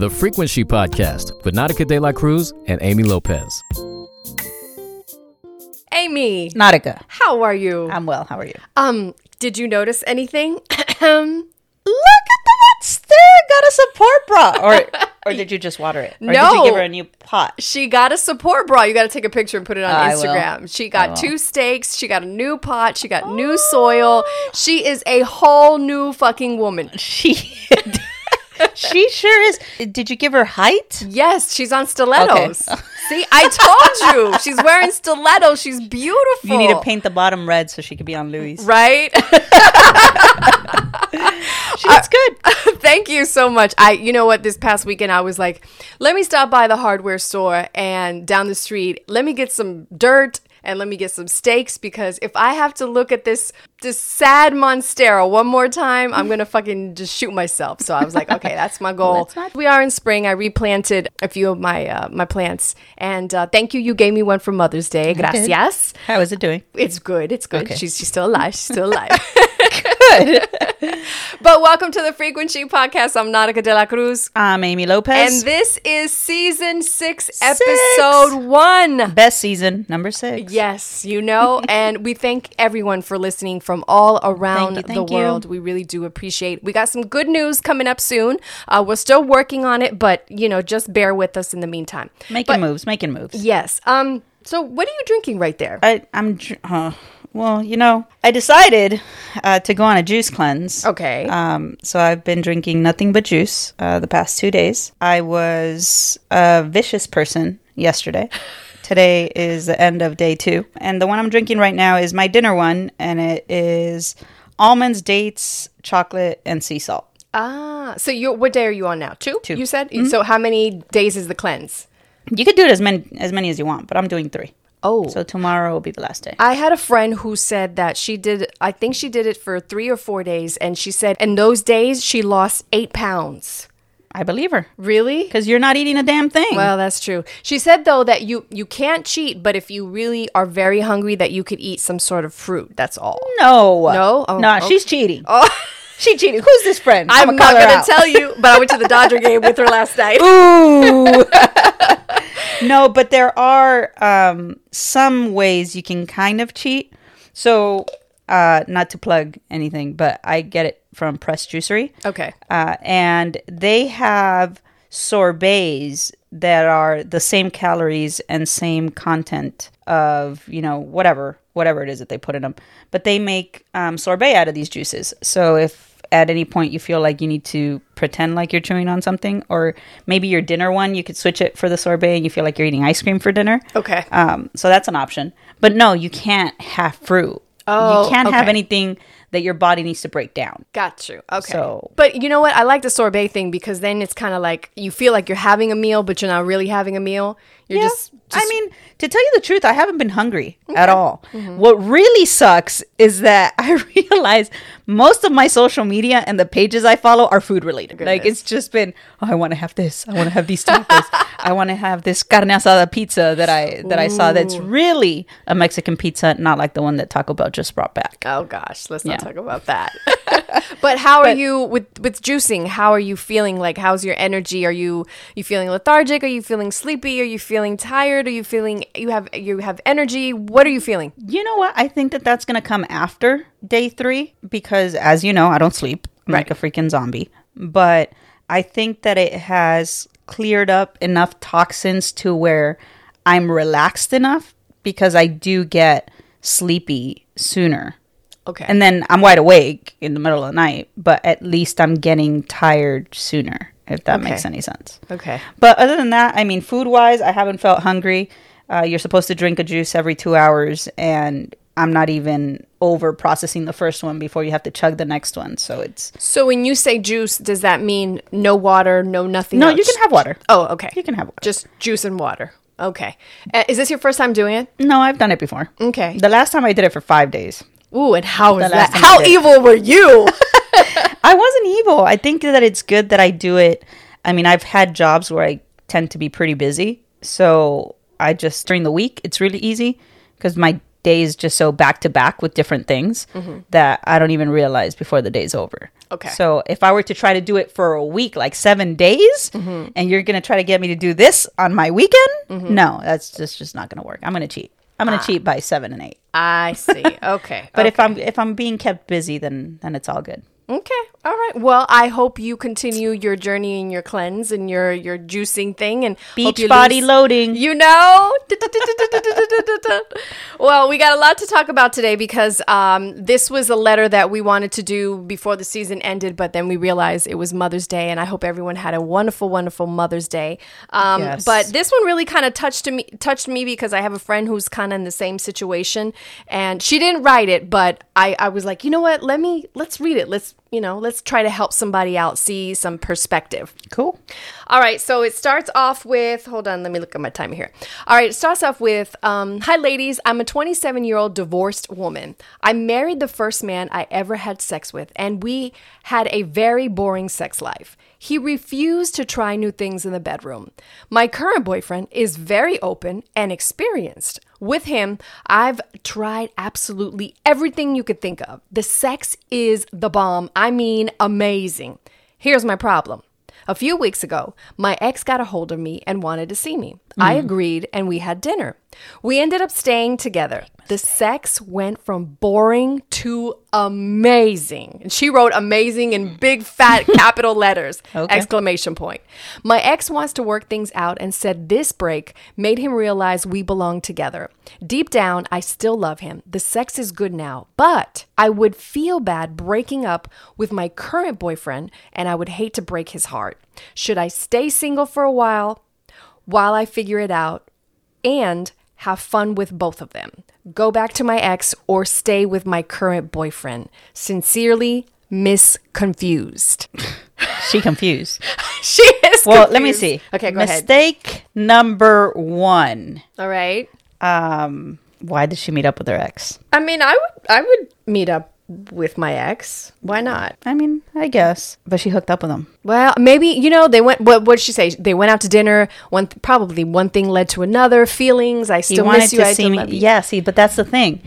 The Frequency Podcast with Nautica De La Cruz and Amy Lopez. Amy, Nautica. how are you? I'm well. How are you? Um, did you notice anything? Look at the that stick. Got a support bra. Or or did you just water it? Or did No. you give her a new pot? she got a support bra. You got to take a picture and put it on I will. Instagram. She got two stakes. She got a new pot. She got new soil. She is a whole new fucking woman. She She sure is. Did you give her height? Yes, she's on stilettos. See, I told you. She's wearing stilettos. She's beautiful. You need to paint the bottom red so she could be on Louis. Right? She looks uh, good. Thank you so much. I you know what this past weekend I was like, let me stop by the hardware store and down the street, let me get some dirt and let me get some stakes because if I have to look at this this sad monstera one more time, I'm to fucking just shoot myself. So I was like, okay, that's my goal. That's not- we are in spring. I replanted a few of my uh, my plants and uh, thank you you gave me one for Mother's Day. Gracias. How is it doing? It's good. It's good. Okay. She's she's still alive. She's still alive. good. but welcome to the Frequency Podcast. I'm Nautica De La Cruz. I'm Amy Lopez. And this is season six, episode one. Best season, number six. Yes, you know, and we thank everyone for listening from all around Thank you, the thank you. world. We really do appreciate. We got some good news coming up soon. Uh, we're still working on it, but you know, just bear with us in the meantime. Making But- moves, making moves. Yes. Um. So, what are you drinking right there? I, I'm, uh, well, you know, I decided uh, to go on a juice cleanse. Okay. Um, so I've been drinking nothing but juice uh, the past two days. I was a vicious person yesterday. Today is the end of day two. And the one I'm drinking right now is my dinner one, and it is almonds, dates, chocolate, and sea salt. Ah, so you what day are you on now? Two. Two. You said. So how many days is the cleanse? You could do it as many as many as you want, but I'm doing three. Oh. So tomorrow will be the last day. I had a friend who said that she did. I think she did it for three or four days, and she said in those days she lost eight pounds. I believe her Really? because you're not eating a damn thing. Well, that's true. She said though that you you can't cheat, but if you really are very hungry, that you could eat some sort of fruit. That's all. no, No? Oh, no, okay. she's cheating. Oh, She cheated. Who's this friend? I'm I'ma not gonna out. tell you, but I went to the Dodger game with her last night. Ooh. no, but there are um, some ways you can kind of cheat. So, uh, not to plug anything, but I get it from Press Juicery. Okay. Uh, and they have sorbets that are the same calories and same content of you know whatever whatever it is that they put in them but they make um, sorbet out of these juices so if at any point you feel like you need to pretend like you're chewing on something or maybe your dinner one you could switch it for the sorbet and you feel like you're eating ice cream for dinner Okay. um, so that's an option but no you can't have fruit Oh, you can't have anything that your body needs to break down Got you. Okay. So- but you know what? I like the sorbet thing because then it's kind of like you feel like you're having a meal, but you're not really having a meal. You're just, I mean, to tell you the truth, I haven't been hungry at all. What really sucks is that I realize most of my social media and the pages I follow are food related. Like it's just been, oh, I want to have this. I want to have these tacos. I want to have this carne asada pizza that I that I saw. That's really a Mexican pizza, not like the one that Taco Bell just brought back. oh gosh, let's Yeah. not talk about that. but how are you with with juicing? How are you feeling? Like, how's your energy? Are you you feeling lethargic? Are you feeling sleepy? Are you feeling tired? Are you feeling you have you have energy? What are you feeling? You know what? I think that that's going to come after day three because, as you know, I don't sleep. I'm like a freaking zombie. But I think that it has cleared up enough toxins to where I'm relaxed enough because I do get sleepy sooner. Okay. And then I'm wide awake in the middle of the night, but at least I'm getting tired sooner, if that makes any sense. okay. But other than that, I mean, food wise, I haven't felt hungry. Uh, you're supposed to drink a juice every two hours, and I'm not even over processing the first one before you have to chug the next one. So it's So when you say juice, does that mean no water, no nothing? no, else? you can have water. Oh, okay. You can have water. Just juice and water. Okay. Uh, is this your first time doing it? No, I've done it before. Okay. The last time I did it for five days. Ooh, and how was that? How evil were you? I wasn't evil. I think that it's good that I do it. I mean, I've had jobs where I tend to be pretty busy. So I just, during the week, it's really easy because my day is just so back to back with different things that I don't even realize before the day's over. Okay. So if I were to try to do it for a week, like seven days, Mm-hmm. and you're gonna try to get me to do this on my weekend, no, that's just just not gonna work. I'm gonna cheat. I'm Ah. gonna cheat by seven and eight. I see. Okay. But if I'm if I'm being kept busy, then then it's all good. Okay. All right. Well, I hope you continue your journey and your cleanse and your your juicing thing and Beach body lose- loading. You know. well, we got a lot to talk about today because um, this was a letter that we wanted to do before the season ended, but then we realized it was Mother's Day, and I hope everyone had a wonderful, wonderful Mother's Day. Um, Yes. But this one really kind of touched me touched me because I have a friend who's kind of in the same situation, and she didn't write it, but I I was like, you know what? Let me let's read it. Let's you know let's try to help somebody out, see some perspective. Cool. All right, so it starts off with hold on, let me look at my timer here. All right, it starts off with um, Hi, ladies. I'm a 27 year old divorced woman. I married the first man I ever had sex with, and we had a very boring sex life. He refused to try new things in the bedroom. My current boyfriend is very open and experienced. With him, I've tried absolutely everything you could think of. The sex is the bomb. I mean, amazing. Here's my problem. A few weeks ago, my ex got a hold of me and wanted to see me. I mm. agreed and we had dinner. We ended up staying together. The sex went from boring to amazing. And she wrote amazing in big fat capital letters. Okay. Exclamation point. My ex wants to work things out and said this break made him realize we belong together. Deep down, I still love him. The sex is good now, but I would feel bad breaking up with my current boyfriend and I would hate to break his heart. Should I stay single for a while while I figure it out and have fun with both of them? Go back to my ex or stay with my current boyfriend? Sincerely, Miss Confused. She confused. she is Well, let me see. Okay, go ahead. Mistake number one. All right. Um, why did she meet up with her ex? I mean, I would I would meet up with my ex. Why not? I mean, I guess, but she hooked up with him. Well, maybe you know they went. What what did she say? They went out to dinner. One probably one thing led to another. Feelings. I still miss you. I see still me. love you. Yeah, see, but that's the thing.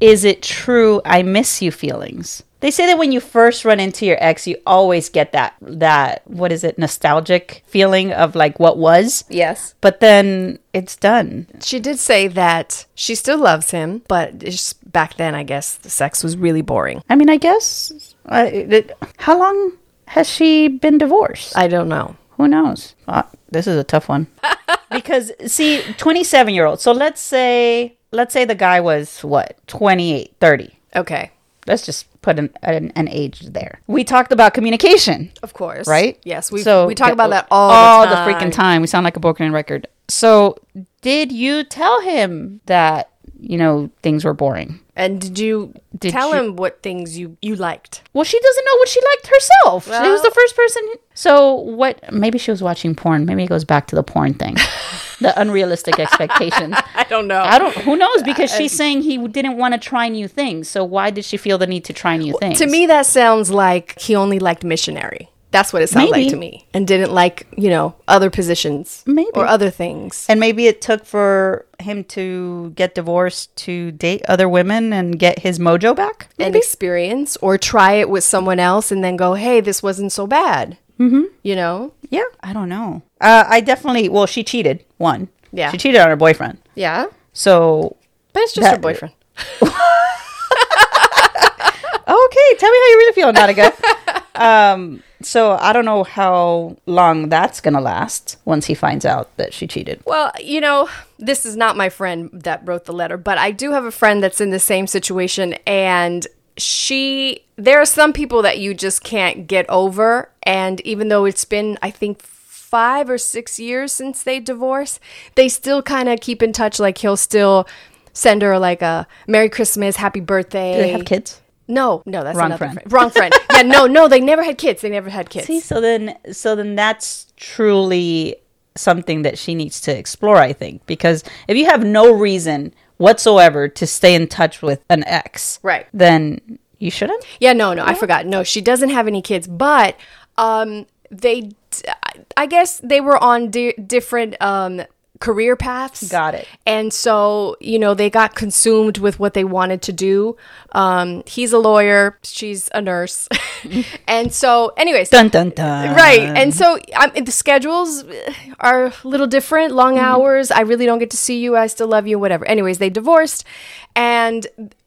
Is it true? I miss you feelings. They say that when you first run into your ex, you always get that that what is it nostalgic feeling of like what was, Yes. but then it's done. She did say that she still loves him, but it's just back then, I guess the sex was really boring. I mean, I guess. Uh, it, how long has she been divorced? I don't know. Who knows? Uh, this is a tough one. because see, 27 year old. So let's say let's say the guy was what? 28, 30. Okay. Let's just put an, an, an age there. We talked about communication, Of course. right? Yes. We so, we talk about that all, all the, time. freaking time. We sound like a broken record. So, did you tell him that you know things were boring? And did you Did tell you- him what things you you liked? Well, she doesn't know what she liked herself. she was the first person. So what? Maybe she was watching porn. Maybe it goes back to the porn thing, the unrealistic expectations. I don't know. I don't. Who knows? Because she's uh, saying he didn't want to try new things. So why did she feel the need to try new things? To me, that sounds like he only liked missionary. That's what it sounded like to me, and didn't like you know other positions, Maybe. or other things. and maybe it took for him to get divorced to date other women and get his mojo back. and experience or try it with someone else and then go hey this wasn't so bad mm-hmm. you know Yeah, I don't know. Uh, I definitely. Well, she cheated. One. Yeah. She cheated on her boyfriend. yeah So but it's just her boyfriend okay, tell me how you really feel, Nautica. um, so I don't know how long that's gonna last once he finds out that she cheated. well you know this is not my friend that wrote the letter but i do have a friend that's in the same situation and she there are some people that you just can't get over and even though it's been i think five or six years since they divorced they still kind of keep in touch like he'll still send her like a merry christmas happy birthday Do they have kids? No, no, that's Wrong another friend. friend. Wrong friend. yeah, no, no, they never had kids. They never had kids. See, so then, so then that's truly something that she needs to explore. I think because if you have no reason whatsoever to stay in touch with an ex, Right. then you shouldn't. Yeah, no, no, I forgot. No, she doesn't have any kids, but um, they, I guess they were on di- different um career paths. Got it. And so, you know, they got consumed with what they wanted to do. Um, he's a lawyer, she's a nurse. and so, anyways, Dun dun dun. right. And so um, the schedules are a little different, long hours. I really don't get to see you. I still love you, whatever. Anyways, they divorced. And,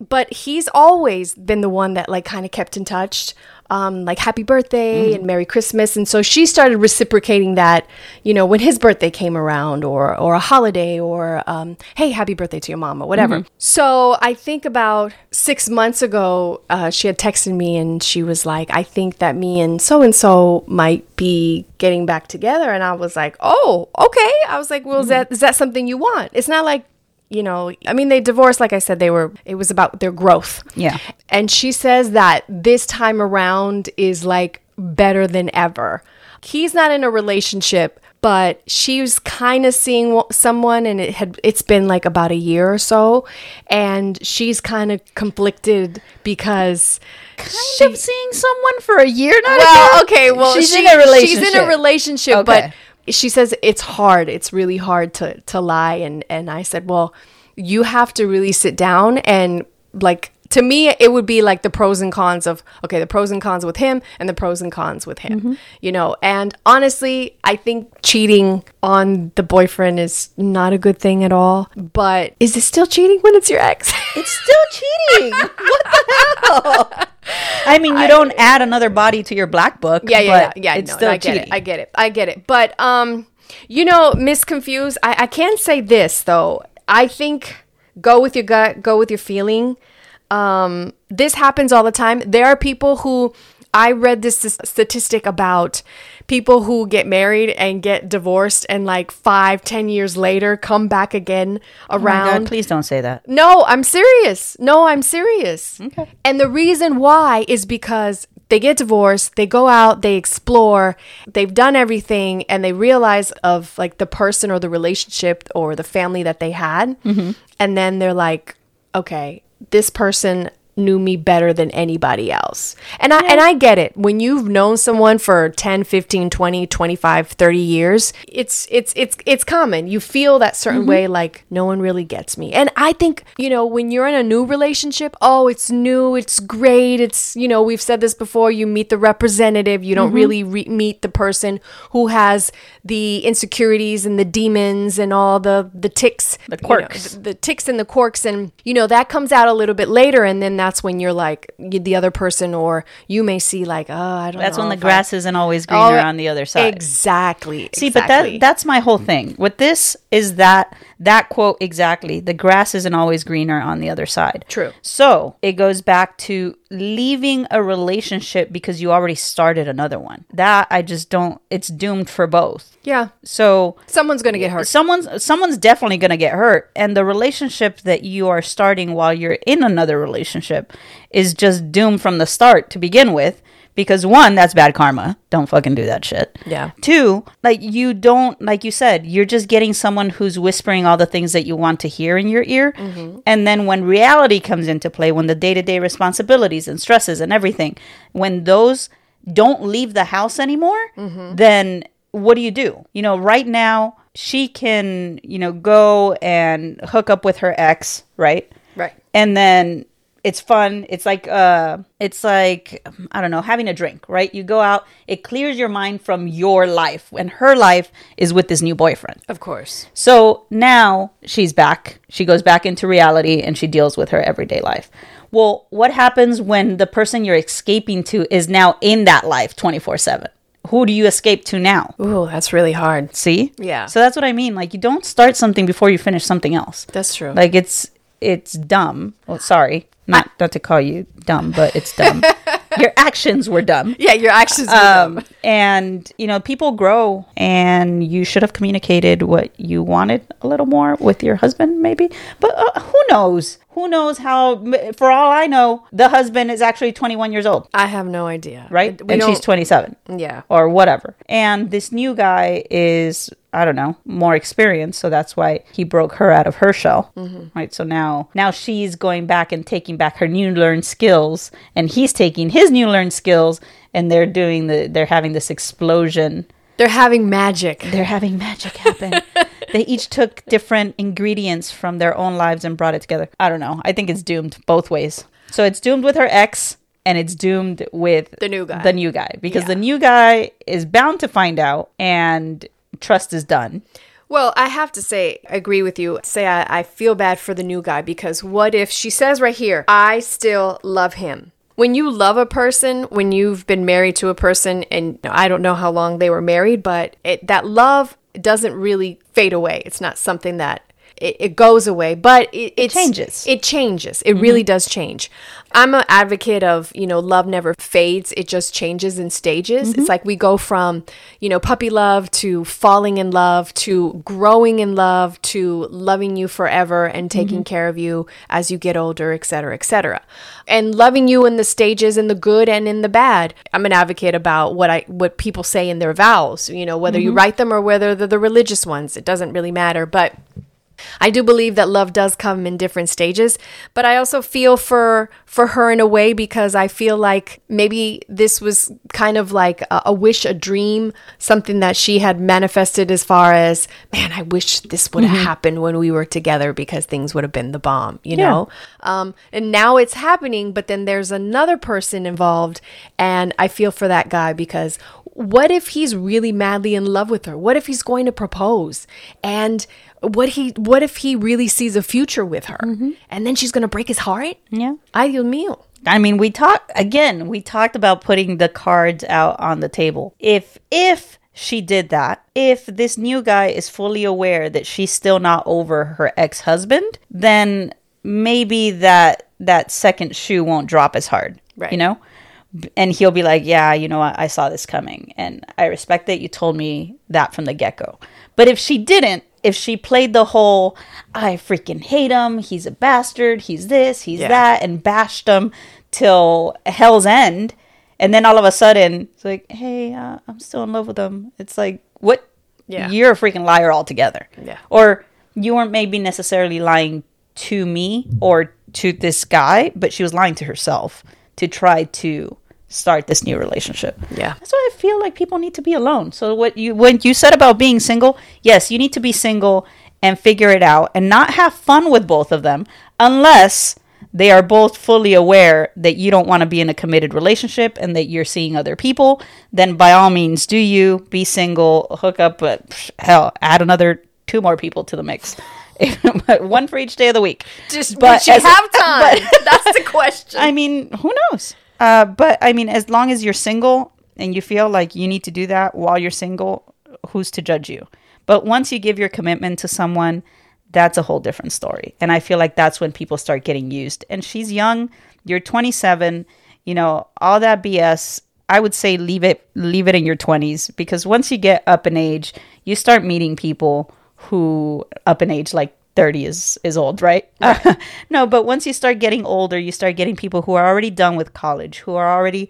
but he's always been the one that like kind of kept in touch. Um, like happy birthday and Merry Christmas. And so she started reciprocating that, you know, when his birthday came around or, or a holiday or, um, hey, happy birthday to your mom or whatever. So I think about six months ago, uh, she had texted me and she was like, I think that me and so and so might be getting back together. And I was like, oh, okay. I was like, well, is that is that something you want? It's not like, you know, I mean, they divorced. Like I said, they were. It was about their growth. Yeah. And she says that this time around is like better than ever. He's not in a relationship, but she's kind of seeing someone and it had it's been like about a year or so and she's kind of conflicted because Kind of seeing someone for a year, not well, okay, well, she's she- in a relationship. She's in a relationship, Okay. but she says it's hard. It's really hard to to lie, and and I said, well, you have to really sit down and like. To me, it would be like the pros and cons of okay, the pros and cons with him and the pros and cons with him, Mm-hmm. you know. And honestly, I think cheating on the boyfriend is not a good thing at all. But is it still cheating when it's your ex? It's still cheating. what the hell? I mean, you don't add another body to your black book. Yeah, yeah, but yeah. yeah It's no, still I get cheating. it. I get it. I get it. But um, you know, Miss Confused. I, I can say this though. I think go with your gut. Go with your feeling. Um, this happens all the time. There are people who I read this statistic about people who get married and get divorced and like five, ten years later come back again Oh my God, around. please don't say that. No, I'm serious. No, I'm serious. Okay. And the reason why is because they get divorced, they go out, they explore, they've done everything, and they realize of like the person or the relationship or the family that they had. Mm-hmm. And then they're like, okay, this person knew me better than anybody else. And I and I get it. When you've known someone for 10, 15, 20, 25, 30 years, it's it's it's it's common. You feel that certain mm-hmm. way like no one really gets me. And I think, you know, when you're in a new relationship, oh, it's new, it's great. It's, you know, we've said this before, you meet the representative, you don't mm-hmm. really re- meet the person who has the insecurities and the demons and all the the tics, The you know, quirks. the tics and the quirks and you know that comes out a little bit later and then that's when you're like the other person or you may see like oh i don't That's know when the if I- grass isn't always greener Oh, on the other side. exactly See, but that that's my whole thing. With this is that that quote exactly. The grass isn't always greener on the other side. True. So, it goes back to leaving a relationship because you already started another one. That I just don't it's doomed for both. yeah So, someone's gonna get hurt someone's someone's definitely going to get hurt and the relationship that you are starting while you're in another relationship is just doomed from the start to begin with because one that's bad karma. Don't fucking do that shit. Yeah. two like you don't like you said you're just getting someone who's whispering all the things that you want to hear in your ear. Mm-hmm. And then when reality comes into play when the day-to-day responsibilities and stresses and everything when those don't leave the house anymore mm-hmm. then what do you do? You know right now she can you know go and hook up with her ex right? Right. And then it's fun. It's like uh it's like i don't know having a drink right? You go out it clears your mind from your life and her life is with this new boyfriend. Of course. So now she's back. She goes back into reality and she deals with her everyday life. Well what happens when the person you're escaping to is now in that life 24/7 who do you escape to now? Ooh, that's really hard. See? Yeah. so that's what i mean. Like you don't start something before you finish something else. That's true. Like it's it's dumb. Well, sorry, not not to call you dumb, but it's dumb. Your actions were dumb. yeah your actions were Um, dumb. and you know, people grow, and you should have communicated what you wanted a little more with your husband, maybe. But uh, who knows? Who knows how? For all I know, the husband is actually 21 years old, i have no idea right? We and she's 27 yeah or whatever. And this new guy is, I don't know, more experience. so that's why he broke her out of her shell. Mm-hmm. Right? So now now she's going back and taking back her new learned skills and he's taking his new learned skills and they're doing the they're having this explosion. they're having magic They're having magic happen. they each took different ingredients from their own lives and brought it together. I don't know. I think it's doomed both ways. So it's doomed with her ex and it's doomed with The new guy. The new guy because Yeah. the new guy is bound to find out and trust is done. Well, I have to say, I agree with you. Say, I, I feel bad for the new guy because what if she says right here, I still love him? When you love a person, when you've been married to a person, and I don't know how long they were married, but it, that love doesn't really fade away. It's not something that it, it goes away, but it, it's- changes. It changes. It really mm-hmm. does change. I'm an advocate of, you know, love never fades. It just changes in stages. It's mm-hmm. like we go from, you know, puppy love to falling in love to growing in love to loving you forever and taking mm-hmm. care of you as you get older, et cetera, et cetera. And loving you in the stages in the good and in the bad. I'm an advocate about what I what people say in their vows, you know, whether you mm-hmm. write them or whether they're the religious ones. It doesn't really matter. But I do believe that love does come in different stages, but I also feel for for her in a way because I feel like maybe this was kind of like a, a wish, a dream, something that she had manifested as far as, man, I wish this would have happened when we were together because things would have been the bomb, you Yeah. know? Um, and now it's happening, but then there's another person involved, and I feel for that guy because what if he's really madly in love with her? What if he's going to propose? And what he what if he really sees a future with her? Mm-hmm. And then she's going to break his heart? Yeah. Ay, Dios mío. I mean, we talked again. We talked about putting the cards out on the table. If if she did that, if this new guy is fully aware that she's still not over her ex husband, then maybe that that second shoe won't drop as hard. Right. You know, and he'll be like, "Yeah, you know, what? I saw this coming, and I respect that you told me that from the get go." But if she didn't, if she played the whole, "I freaking hate him. He's a bastard. He's this. He's Yeah. that," and bashed him till hell's end, and then all of a sudden it's like, "Hey, uh, I'm still in love with him." It's like, what? Yeah. You're a freaking liar altogether. Yeah. Or you weren't maybe necessarily lying to me or to this guy, but she was lying to herself to try to start this new relationship. Yeah. That's why I feel like people need to be alone. So what you when you said about being single, yes, you need to be single and figure it out and not have fun with both of them unless they are both fully aware that you don't want to be in a committed relationship and that you're seeing other people, then by all means do you be single, hook up, but psh, hell, add another two more people to the mix. One for each day of the week. Just But you have time? That's the question. I mean, who knows? Uh, but I mean, as long as you're single and you feel like you need to do that while you're single, who's to judge you? But once you give your commitment to someone, that's a whole different story. And I feel like that's when people start getting used. And she's young, you're 27, you know, all that BS. I would say leave it leave it in your 20s because once you get up in age, you start meeting people who up in age like 30 is is old, right? no, but once you start getting older, you start getting people who are already done with college, who are already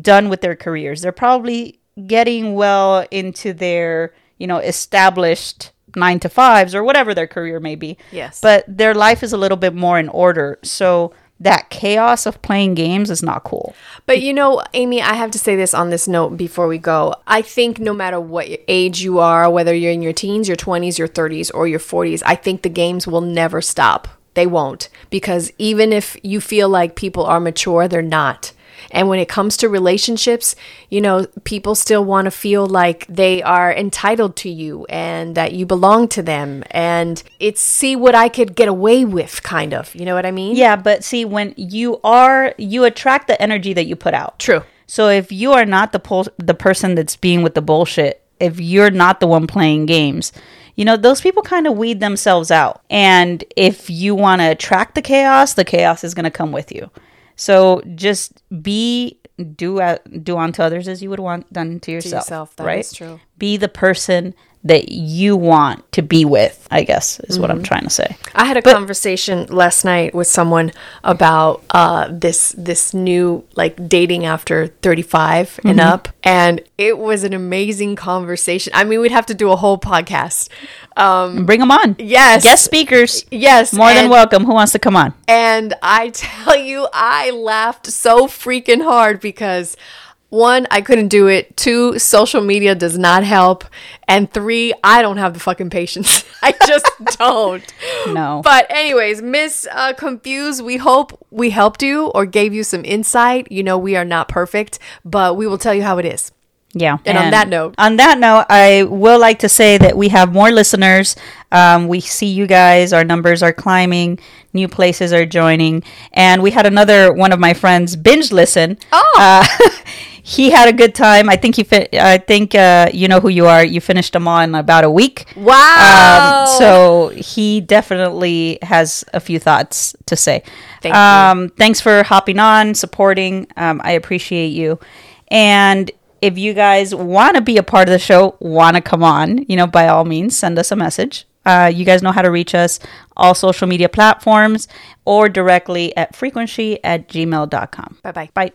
done with their careers. They're probably getting well into their, you know, established 9 to 5s or whatever their career may be. Yes. But their life is a little bit more in order. So that chaos of playing games is not cool. But you know, Amy, I have to say this on this note before we go. I think no matter what age you are, whether you're in your teens, your 20s, your 30s, or your 40s, I think the games will never stop. They won't. Because even if you feel like people are mature, they're not. And when it comes to relationships, you know, people still want to feel like they are entitled to you and that you belong to them. And it's see what I could get away with, kind of. You know what I mean? Yeah, but see when you are you attract the energy that you put out. True. So if you are not the pol- the person that's being with the bullshit, if you're not the one playing games, you know, those people kind of weed themselves out. And if you want to attract the chaos, the chaos is going to come with you. So just be do uh, do unto others as you would want done to yourself. yourself, that right? is true. Be the person that you want to be with. I guess is what I'm Mm-hmm. trying to say. I had a conversation last night with someone about uh, this this new like dating after 35 and up, and it was an amazing conversation. I mean, we'd have to do a whole podcast. Um, Bring them on. yes, Guest speakers. yes, More than welcome. Who wants to come on? And I tell you, I laughed so freaking hard because One, I couldn't do it. Two, social media does not help. And three, I don't have the fucking patience. I just don't. No. But anyways, Miss uh, Confused, we hope we helped you or gave you some insight. You know, we are not perfect, but we will tell you how it is. Yeah. And on that note- on that note, I will like to say that we have more listeners. Um, we see you guys. Our numbers are climbing. New places are joining, and we had another one of my friends binge listen. Oh. Uh, he had a good time. I think he. I think uh, you know who you are. You finished them all in about a week. Wow. Um, so he definitely has a few thoughts to say. Thank you. um, Thanks for hopping on, supporting. Um, I appreciate you. And if you guys want to be a part of the show, want to come on, you know, by all means, send us a message. Uh, you guys know how to reach us, all social media platforms, or directly at frequency at gmail.com. Bye bye. Bye.